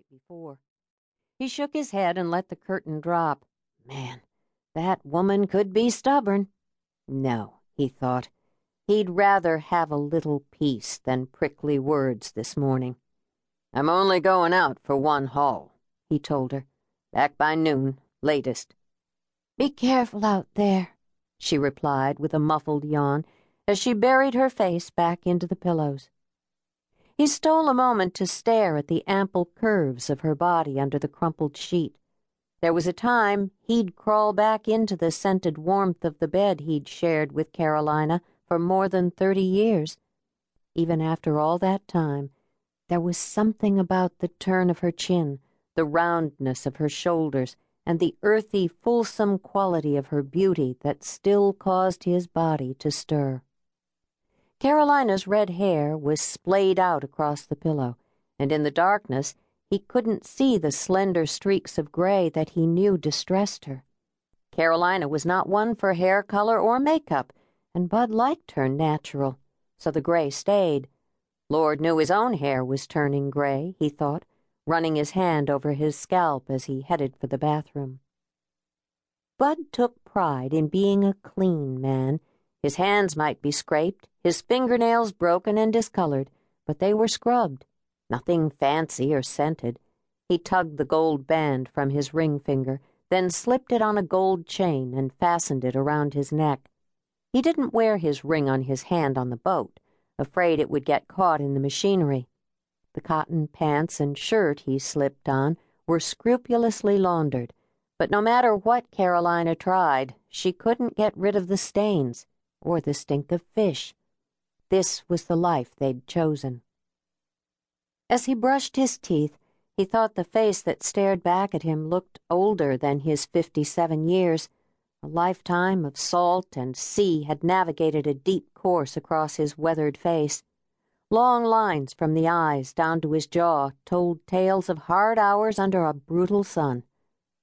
night before. He shook his head and let the curtain drop. Man, that woman could be stubborn. No, he thought. He'd rather have a little peace than prickly words this morning. I'm only going out for one haul, he told her. Back by noon, latest. Be careful out there, she replied with a muffled yawn as she buried her face back into the pillows. He stole a moment to stare at the ample curves of her body under the crumpled sheet. There was a time he'd crawl back into the scented warmth of the bed he'd shared with Carolina for more than thirty years. Even after all that time, there was something about the turn of her chin, the roundness of her shoulders, and the earthy, fulsome quality of her beauty that still caused his body to stir. Carolina's red hair was splayed out across the pillow, and in the darkness he couldn't see the slender streaks of gray that he knew distressed her. Carolina was not one for hair color or makeup, and Bud liked her natural, so the gray stayed. Lord knew his own hair was turning gray, he thought, running his hand over his scalp as he headed for the bathroom. Bud took pride in being a clean man. His hands might be scraped, his fingernails broken and discolored, but they were scrubbed nothing fancy or scented. He tugged the gold band from his ring finger, then slipped it on a gold chain and fastened it around his neck. He didn't wear his ring on his hand on the boat, afraid it would get caught in the machinery. The cotton pants and shirt he slipped on were scrupulously laundered, but no matter what Carolina tried, she couldn't get rid of the stains or the stink of fish. This was the life they'd chosen. As he brushed his teeth, he thought the face that stared back at him looked older than his fifty seven years. A lifetime of salt and sea had navigated a deep course across his weathered face. Long lines from the eyes down to his jaw told tales of hard hours under a brutal sun.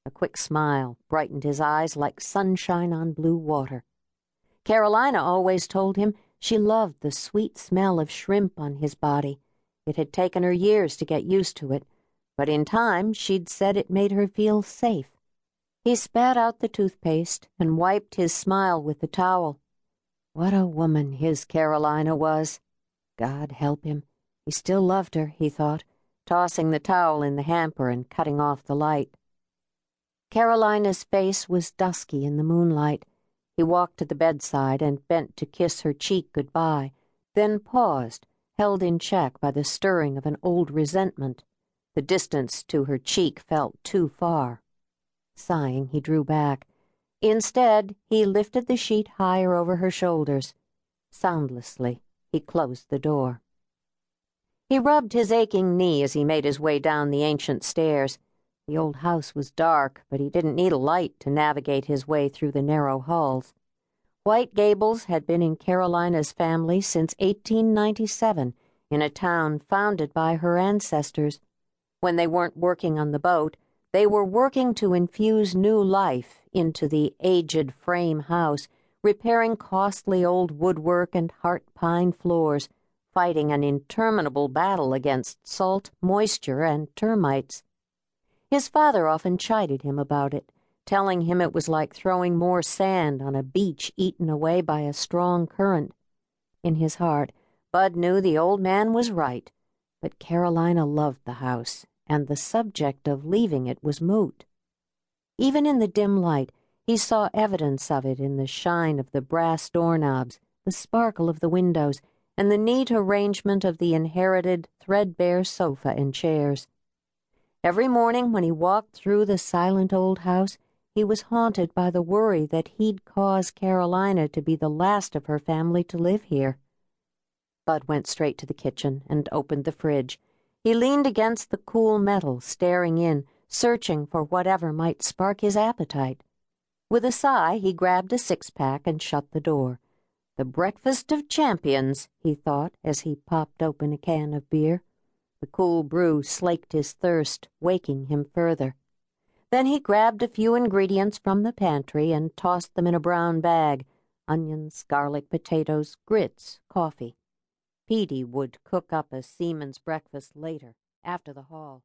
A quick smile brightened his eyes like sunshine on blue water. Carolina always told him she loved the sweet smell of shrimp on his body it had taken her years to get used to it, but in time she'd said it made her feel safe. He spat out the toothpaste and wiped his smile with the towel. What a woman his Carolina was. God help him. He still loved her, he thought, tossing the towel in the hamper and cutting off the light. Carolina's face was dusky in the moonlight. He walked to the bedside and bent to kiss her cheek good goodbye, then paused held in check by the stirring of an old resentment. The distance to her cheek felt too far. Sighing, he drew back. Instead, he lifted the sheet higher over her shoulders. Soundlessly, he closed the door. He rubbed his aching knee as he made his way down the ancient stairs. The old house was dark, but he didn't need a light to navigate his way through the narrow halls. White Gables had been in Carolina's family since 1897 in a town founded by her ancestors. When they weren't working on the boat, they were working to infuse new life into the aged frame house, repairing costly old woodwork and heart pine floors, fighting an interminable battle against salt, moisture, and termites. His father often chided him about it telling him it was like throwing more sand on a beach eaten away by a strong current. In his heart, Bud knew the old man was right, but Carolina loved the house, and the subject of leaving it was moot. Even in the dim light, he saw evidence of it in the shine of the brass doorknobs, the sparkle of the windows, and the neat arrangement of the inherited threadbare sofa and chairs. Every morning when he walked through the silent old house, he was haunted by the worry that he'd cause Carolina to be the last of her family to live here. Bud went straight to the kitchen and opened the fridge. He leaned against the cool metal, staring in, searching for whatever might spark his appetite. With a sigh, he grabbed a six pack and shut the door. The breakfast of champions, he thought as he popped open a can of beer. The cool brew slaked his thirst, waking him further. Then he grabbed a few ingredients from the pantry and tossed them in a brown bag onions, garlic, potatoes, grits, coffee. Petey would cook up a seaman's breakfast later, after the haul.